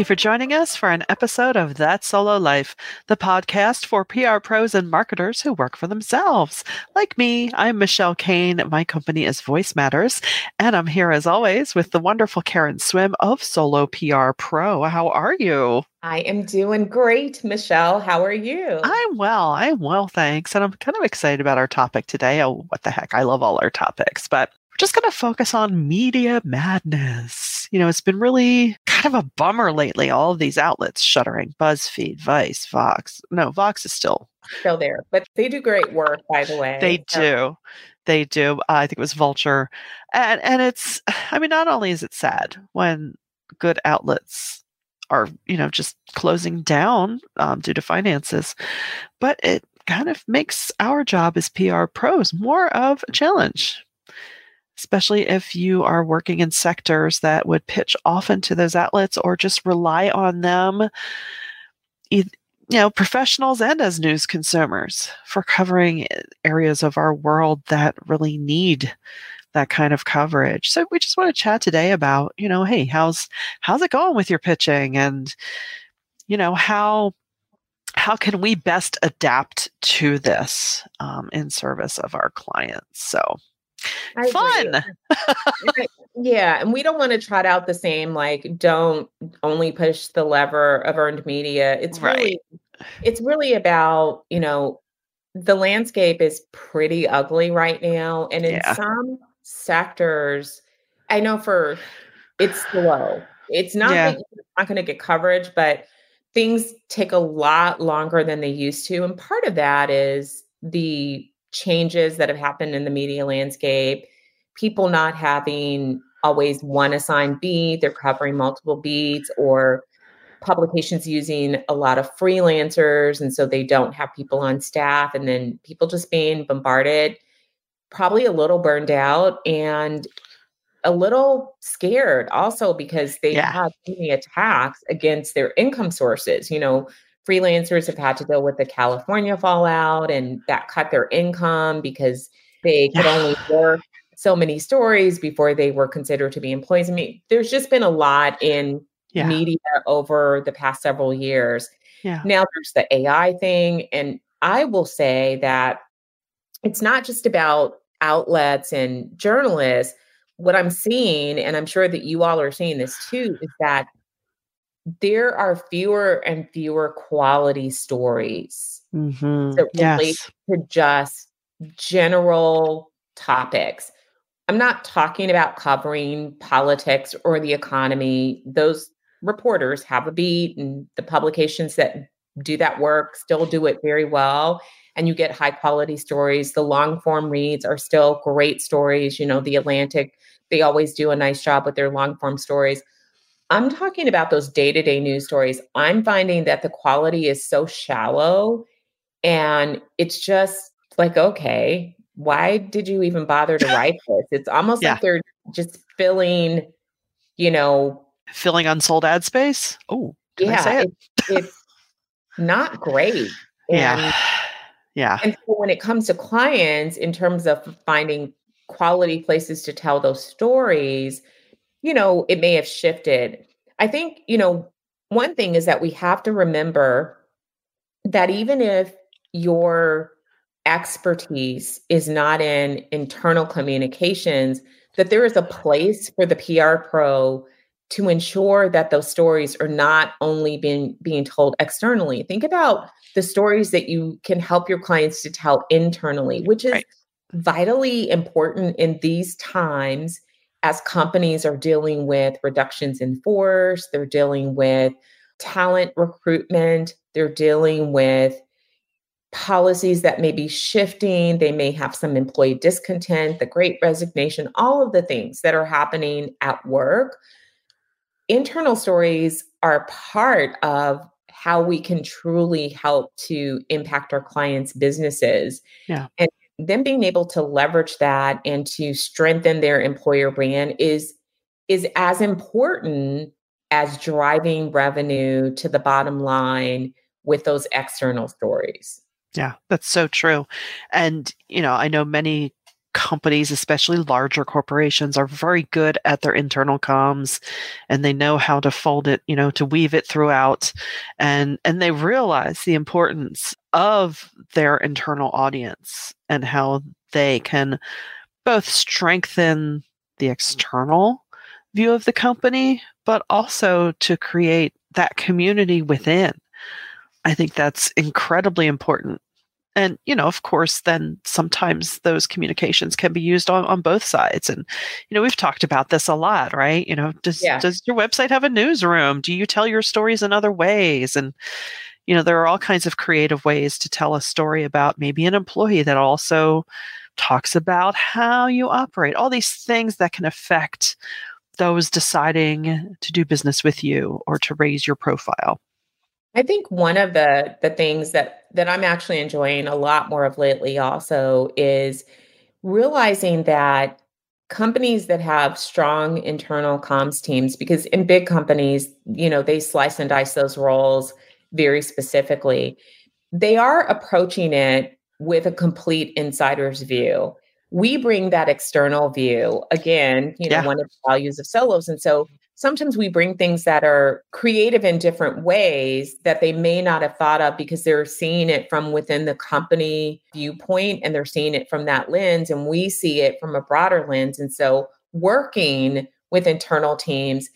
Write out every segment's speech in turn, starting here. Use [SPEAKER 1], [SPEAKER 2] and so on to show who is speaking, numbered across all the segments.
[SPEAKER 1] You for joining us for an episode of That Solo Life, the podcast for PR pros and marketers who work for themselves. Like me, I'm Michelle Kane. My company is VoiceMatters, and I'm here as always with the wonderful Karen Swim of Solo PR Pro. How are you?
[SPEAKER 2] I am doing great, Michelle. How are you?
[SPEAKER 1] I'm well. I'm well, thanks. And I'm kind of excited about our topic today. Oh, what the heck? I love all our topics, but we're just going to focus on media madness. You know, it's been really kind of a bummer lately. All of these outlets shuttering BuzzFeed, Vice, Vox. No, Vox is still
[SPEAKER 2] still there, but they do great work, by the way.
[SPEAKER 1] They do. They do. Uh, I think it was Vulture. And, and it's, I mean, not only is it sad when good outlets are, you know, just closing down um, due to finances, but it kind of makes our job as PR pros more of a challenge especially if you are working in sectors that would pitch often to those outlets or just rely on them, you know, professionals and as news consumers for covering areas of our world that really need that kind of coverage. So we just want to chat today about, you know, hey, how's how's it going with your pitching and you know, how how can we best adapt to this um, in service of our clients? So I Fun.
[SPEAKER 2] yeah. And we don't want to trot out the same, like, don't only push the lever of earned media. It's right. really, it's really about, you know, the landscape is pretty ugly right now. And in yeah. some sectors, I know for it's slow. It's not yeah. not going to get coverage, but things take a lot longer than they used to. And part of that is the changes that have happened in the media landscape, people not having always one assigned beat, they're covering multiple beats, or publications using a lot of freelancers. And so they don't have people on staff, and then people just being bombarded, probably a little burned out and a little scared also because they yeah. have many attacks against their income sources. You know, freelancers have had to deal with the California fallout and that cut their income because they could yeah. only work so many stories before they were considered to be employees. I mean, there's just been a lot in yeah. media over the past several years. Yeah. Now there's the AI thing. And I will say that it's not just about outlets and journalists. What I'm seeing, and I'm sure that you all are seeing this too, is that there are fewer and fewer quality stories mm-hmm. that relate yes. to just general topics. I'm not talking about covering politics or the economy. Those reporters have a beat, and the publications that do that work still do it very well. And you get high quality stories. The long form reads are still great stories. You know, The Atlantic, they always do a nice job with their long form stories. I'm talking about those day to day news stories. I'm finding that the quality is so shallow and it's just like, okay, why did you even bother to write this? It's almost yeah. like they're just filling, you know,
[SPEAKER 1] filling unsold ad space. Oh, yeah, it?
[SPEAKER 2] it's, it's not great. And,
[SPEAKER 1] yeah. Yeah.
[SPEAKER 2] And so when it comes to clients, in terms of finding quality places to tell those stories, you know, it may have shifted. I think, you know, one thing is that we have to remember that even if your expertise is not in internal communications, that there is a place for the PR pro to ensure that those stories are not only being being told externally. Think about the stories that you can help your clients to tell internally, which is right. vitally important in these times as companies are dealing with reductions in force, they're dealing with talent recruitment, they're dealing with policies that may be shifting, they may have some employee discontent, the great resignation, all of the things that are happening at work. Internal stories are part of how we can truly help to impact our clients' businesses. Yeah. And them being able to leverage that and to strengthen their employer brand is is as important as driving revenue to the bottom line with those external stories.
[SPEAKER 1] Yeah, that's so true. And, you know, I know many companies, especially larger corporations, are very good at their internal comms and they know how to fold it, you know, to weave it throughout. And and they realize the importance of their internal audience and how they can both strengthen the external view of the company, but also to create that community within. I think that's incredibly important and you know of course then sometimes those communications can be used on, on both sides and you know we've talked about this a lot right? You know does yeah. does your website have a newsroom? Do you tell your stories in other ways? And you know there are all kinds of creative ways to tell a story about maybe an employee that also talks about how you operate. All these things that can affect those deciding to do business with you or to raise your profile
[SPEAKER 2] I think one of the the things that that I'm actually enjoying a lot more of lately also is realizing that companies that have strong internal comms teams because in big companies, you know, they slice and dice those roles very specifically. They are approaching it with a complete insider's view. We bring that external view again, you know, yeah. one of the values of Solos. And so sometimes we bring things that are creative in different ways that they may not have thought of because they're seeing it from within the company viewpoint and they're seeing it from that lens and we see it from a broader lens and so working with internal teams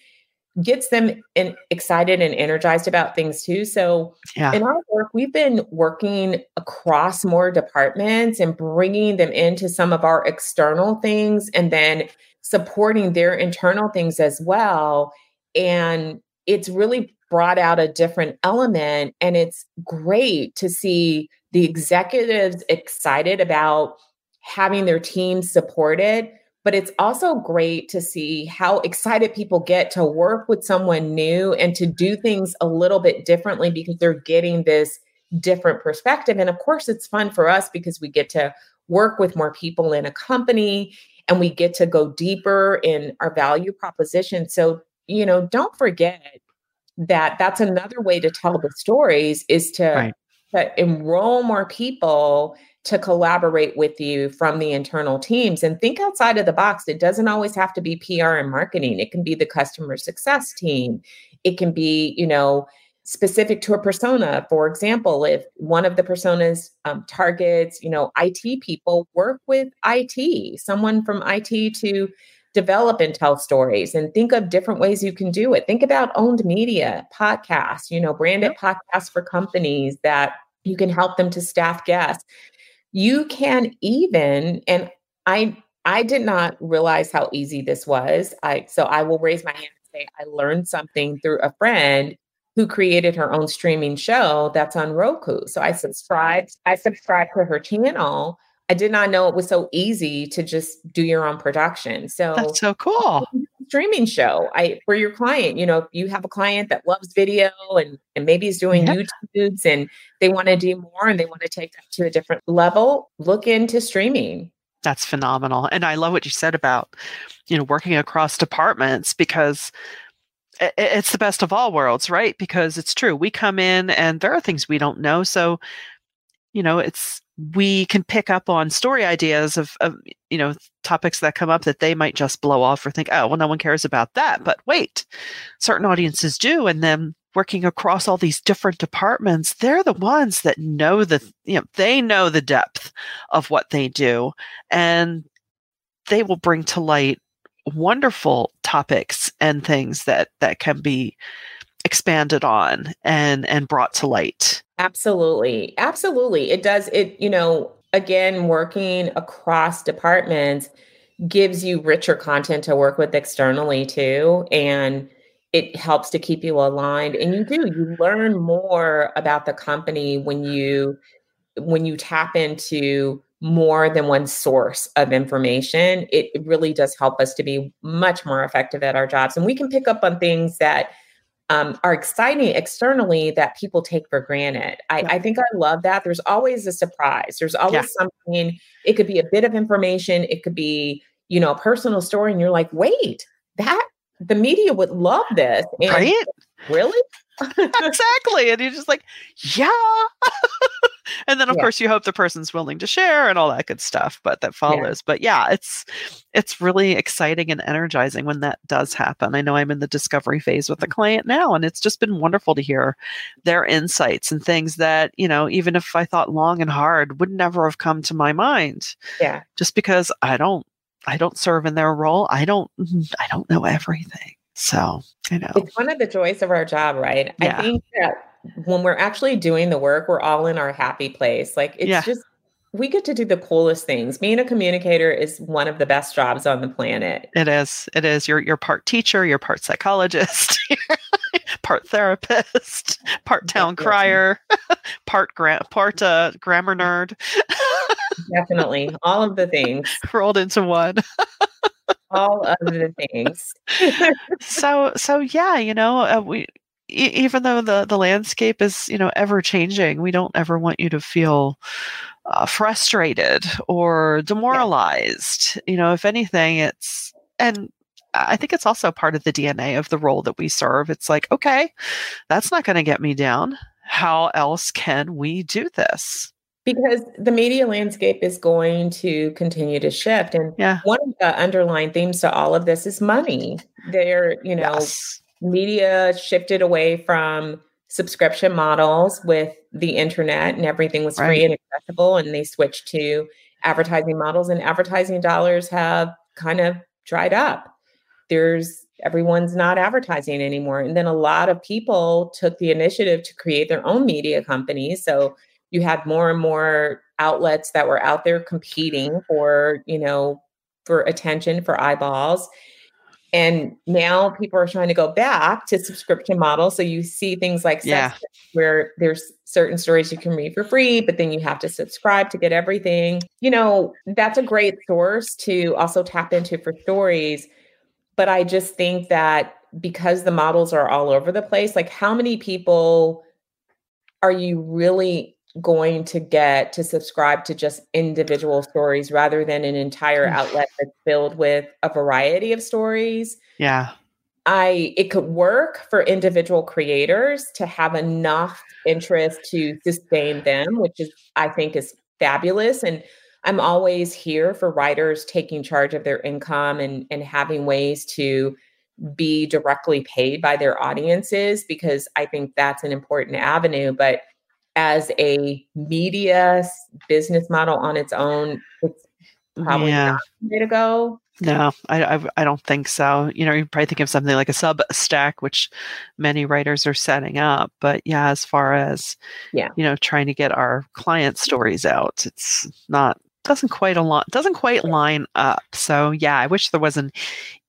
[SPEAKER 2] gets them in, excited and energized about things too so yeah. in our work we've been working across more departments and bringing them into some of our external things and then supporting their internal things as well. And it's really brought out a different element. And it's great to see the executives excited about having their team supported. But it's also great to see how excited people get to work with someone new and to do things a little bit differently because they're getting this different perspective. And of course, it's fun for us because we get to work with more people in a company and we get to go deeper in our value proposition. So, you know, don't forget that that's another way to tell the stories is to, right. to enroll more people to collaborate with you from the internal teams and think outside of the box. It doesn't always have to be PR and marketing. It can be the customer success team. It can be, you know, specific to a persona. For example, if one of the personas um, targets, you know, IT people, work with IT, someone from IT to develop and tell stories and think of different ways you can do it. Think about owned media, podcasts, you know, branded yep. podcasts for companies that you can help them to staff guests. You can even, and I I did not realize how easy this was. I so I will raise my hand and say I learned something through a friend who created her own streaming show that's on Roku. So I subscribed, I subscribed to her channel. I did not know it was so easy to just do your own production. So
[SPEAKER 1] that's so cool.
[SPEAKER 2] Streaming show. I for your client, you know, if you have a client that loves video and and maybe is doing yeah. YouTubes and they want to do more and they want to take that to a different level, look into streaming.
[SPEAKER 1] That's phenomenal. And I love what you said about, you know, working across departments because it's the best of all worlds, right? Because it's true. We come in and there are things we don't know. So, you know, it's we can pick up on story ideas of, of you know topics that come up that they might just blow off or think, oh, well, no one cares about that. But wait, certain audiences do, and then working across all these different departments, they're the ones that know the you know they know the depth of what they do, and they will bring to light wonderful topics and things that that can be expanded on and and brought to light.
[SPEAKER 2] Absolutely. Absolutely. It does it you know again working across departments gives you richer content to work with externally too and it helps to keep you aligned and you do you learn more about the company when you when you tap into more than one source of information, it really does help us to be much more effective at our jobs. And we can pick up on things that um, are exciting externally that people take for granted. I, yeah. I, think I love that. There's always a surprise. There's always yeah. something. It could be a bit of information. It could be, you know, a personal story, and you're like, wait, that the media would love this. And
[SPEAKER 1] right?
[SPEAKER 2] Really?
[SPEAKER 1] exactly. And you're just like, yeah. and then of yeah. course you hope the person's willing to share and all that good stuff but that follows. Yeah. but yeah it's it's really exciting and energizing when that does happen. I know i'm in the discovery phase with a mm-hmm. client now and it's just been wonderful to hear their insights and things that you know even if i thought long and hard would never have come to my mind
[SPEAKER 2] yeah.
[SPEAKER 1] just because i don't i don't serve in their role. I don't mm-hmm, i don't know everything. So you know.
[SPEAKER 2] It's one of the joys of our job right? Yeah. i think that when we're actually doing the work, we're all in our happy place. Like it's yeah. just we get to do the coolest things. Being a communicator is one of the best jobs on the planet.
[SPEAKER 1] It is. It is. You're you're part teacher, you're part psychologist, part therapist, part town crier, part gra- part uh, grammar nerd.
[SPEAKER 2] Definitely, all of the things
[SPEAKER 1] rolled into one.
[SPEAKER 2] all of the things.
[SPEAKER 1] so so yeah, you know, uh, we even though the the landscape is you know ever changing we don't ever want you to feel uh, frustrated or demoralized. Yeah. you know if anything it's and i think it's also part of the dna of the role that we serve. It's like okay that's not going to get me down. How else can we do this?
[SPEAKER 2] Because the media landscape is going to continue to shift and
[SPEAKER 1] yeah.
[SPEAKER 2] one of the underlying themes to all of this is money. There you know yes media shifted away from subscription models with the internet and everything was free and accessible and they switched to advertising models and advertising dollars have kind of dried up. There's everyone's not advertising anymore and then a lot of people took the initiative to create their own media companies so you had more and more outlets that were out there competing for you know for attention for eyeballs and now people are trying to go back to subscription models. So you see things like
[SPEAKER 1] yeah.
[SPEAKER 2] where there's certain stories you can read for free, but then you have to subscribe to get everything. You know, that's a great source to also tap into for stories. But I just think that because the models are all over the place, like how many people are you really going to get to subscribe to just individual stories rather than an entire mm. outlet that's filled with a variety of stories.
[SPEAKER 1] Yeah.
[SPEAKER 2] I it could work for individual creators to have enough interest to sustain them, which is I think is fabulous and I'm always here for writers taking charge of their income and and having ways to be directly paid by their audiences because I think that's an important avenue, but as a media business model on its own, it's probably yeah. not the way to go.
[SPEAKER 1] No, I, I, I don't think so. You know, you probably think of something like a sub stack, which many writers are setting up. But yeah, as far as
[SPEAKER 2] yeah,
[SPEAKER 1] you know, trying to get our client stories out, it's not doesn't quite a lot doesn't quite line up. So yeah, I wish there was an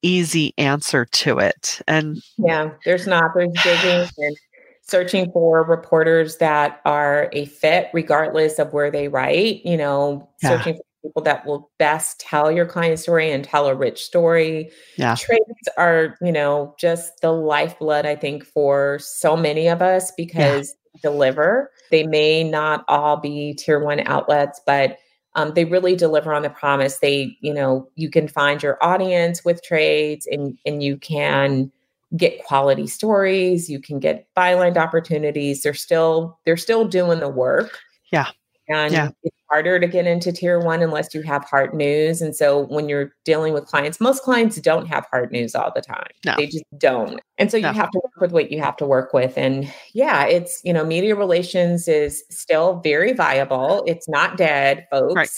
[SPEAKER 1] easy answer to it. And
[SPEAKER 2] yeah, there's not. There's digging and searching for reporters that are a fit regardless of where they write, you know, yeah. searching for people that will best tell your client story and tell a rich story.
[SPEAKER 1] Yeah.
[SPEAKER 2] Trades are, you know, just the lifeblood, I think, for so many of us because yeah. deliver. They may not all be tier one outlets, but um, they really deliver on the promise. They, you know, you can find your audience with trades and and you can get quality stories you can get byline opportunities they're still they're still doing the work.
[SPEAKER 1] Yeah.
[SPEAKER 2] And
[SPEAKER 1] yeah.
[SPEAKER 2] it's harder to get into tier one unless you have hard news and so when you're dealing with clients most clients don't have hard news all the time.
[SPEAKER 1] No.
[SPEAKER 2] they just don't. And so you have to work with what you have to work with and yeah it's you know media relations is still very viable. It's not dead folks.
[SPEAKER 1] right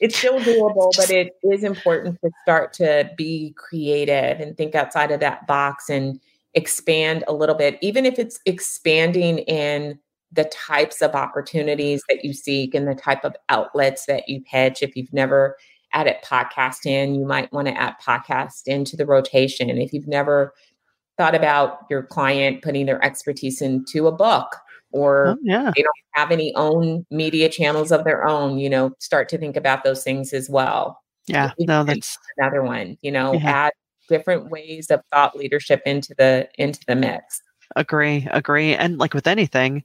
[SPEAKER 2] it's still doable, but it is important to start to be creative and think outside of that box and expand a little bit, even if it's expanding in the types of opportunities that you seek and the type of outlets that you pitch. If you've never added podcast in, you might want to add podcast into the rotation. If you've never thought about your client putting their expertise into a book or
[SPEAKER 1] oh, yeah.
[SPEAKER 2] they don't have any own media channels of their own, you know, start to think about those things as well.
[SPEAKER 1] Yeah, no, that's
[SPEAKER 2] another one, you know, yeah. add different ways of thought leadership into the into the mix.
[SPEAKER 1] Agree, agree. And like with anything,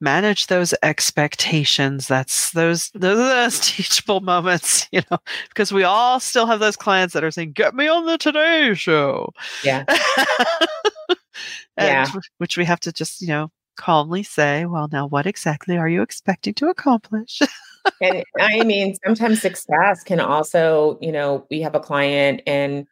[SPEAKER 1] manage those expectations. That's those those those teachable moments, you know, because we all still have those clients that are saying, "Get me on the Today Show."
[SPEAKER 2] Yeah.
[SPEAKER 1] yeah. Which we have to just, you know, calmly say, Well, now what exactly are you expecting to accomplish?
[SPEAKER 2] and I mean, sometimes success can also, you know, we have a client and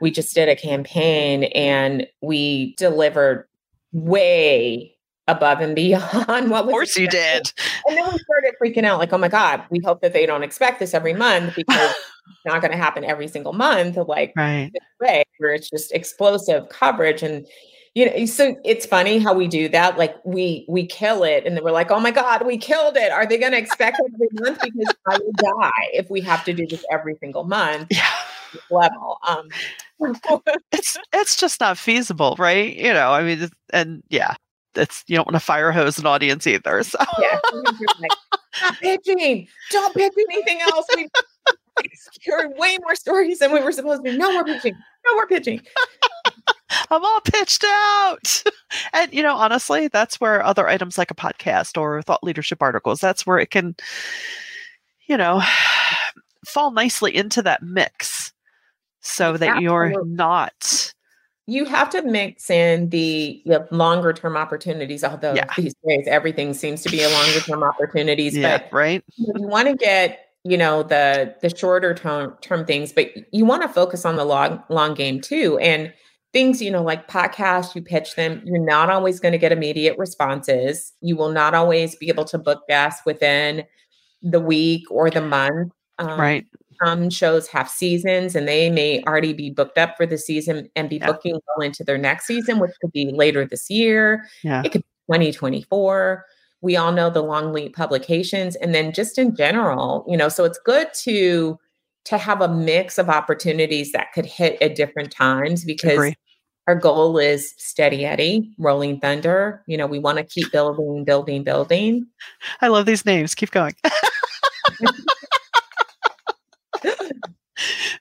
[SPEAKER 2] we just did a campaign and we delivered way above and beyond what
[SPEAKER 1] was. Of course, expected. you did.
[SPEAKER 2] And then we started freaking out, like, "Oh my god, we hope that they don't expect this every month because it's not going to happen every single month." Like,
[SPEAKER 1] right
[SPEAKER 2] way where it's just explosive coverage and you know so it's funny how we do that like we we kill it and then we're like oh my god we killed it. Are they going to expect it every month? Because i will die if we have to do this every single month.
[SPEAKER 1] Yeah.
[SPEAKER 2] Level um
[SPEAKER 1] it's it's just not feasible right? You know i mean and yeah it's you don't want to fire hose an audience either so.
[SPEAKER 2] Yeah like, stop pitching. Don't pitch anything else. We secured way more stories than we were supposed to. No more pitching. No more pitching
[SPEAKER 1] I'm all pitched out. and, you know, honestly, that's where other items like a podcast or thought leadership articles, that's where it can, you know, fall nicely into that mix so that Absolutely. you're not.
[SPEAKER 2] You have to mix in the, the longer term opportunities, although yeah. these days everything seems to be a longer term opportunities.
[SPEAKER 1] Yeah,
[SPEAKER 2] but
[SPEAKER 1] right.
[SPEAKER 2] You want to get you know the the shorter term term things but you want to focus on the long long game too and things, you know, like podcasts, you pitch them, you're not always going to get immediate responses. You will not always be able to book guests within the week or the month.
[SPEAKER 1] Um, right.
[SPEAKER 2] Some shows have seasons and they may already be booked up for the season and be yeah. booking well into their next season, which could be later this year.
[SPEAKER 1] Yeah.
[SPEAKER 2] It could be 2024. We all know the long lead publications. And then just in general, you know, so it's good to to have a mix of opportunities that could hit at different times because Agree. our goal is steady Eddie, rolling thunder. You know, we want to keep building, building, building.
[SPEAKER 1] I love these names. Keep going.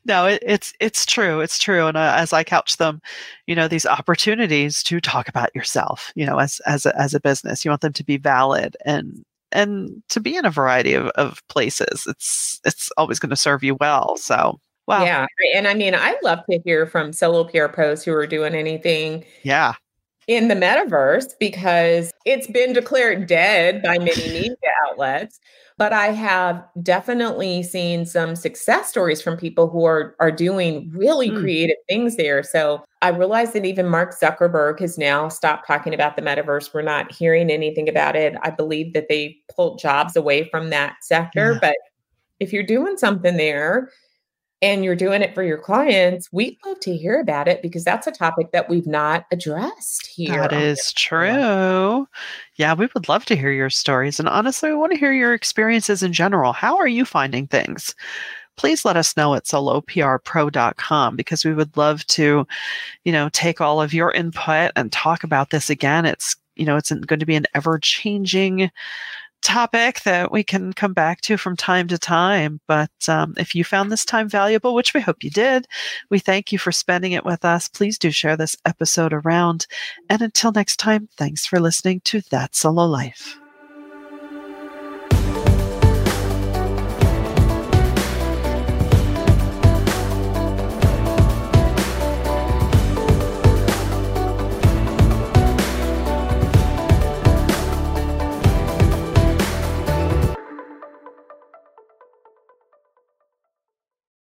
[SPEAKER 1] no, it, it's it's true. It's true. And uh, as I couch them, you know, these opportunities to talk about yourself, you know, as as a, as a business, you want them to be valid and and to be in a variety of, of places it's it's always going to serve you well so wow.
[SPEAKER 2] Yeah and i mean i love to hear from solo pr pros who are doing anything
[SPEAKER 1] yeah
[SPEAKER 2] in the metaverse because it's been declared dead by many media outlets but I have definitely seen some success stories from people who are are doing really mm. creative things there. So I realized that even Mark Zuckerberg has now stopped talking about the metaverse. We're not hearing anything about it. I believe that they pulled jobs away from that sector, yeah. but if you're doing something there, and you're doing it for your clients, we'd love to hear about it because that's a topic that we've not addressed here.
[SPEAKER 1] That is true. Yeah, we would love to hear your stories. And honestly, we want to hear your experiences in general. How are you finding things? Please let us know at soloprpro.com because we would love to, you know, take all of your input and talk about this again. It's, you know, it's going to be an ever changing topic that we can come back to from time to time. But um, if you found this time valuable, which we hope you did, we thank you for spending it with us. Please do share this episode around. And until next time, thanks for listening to That Solo Life.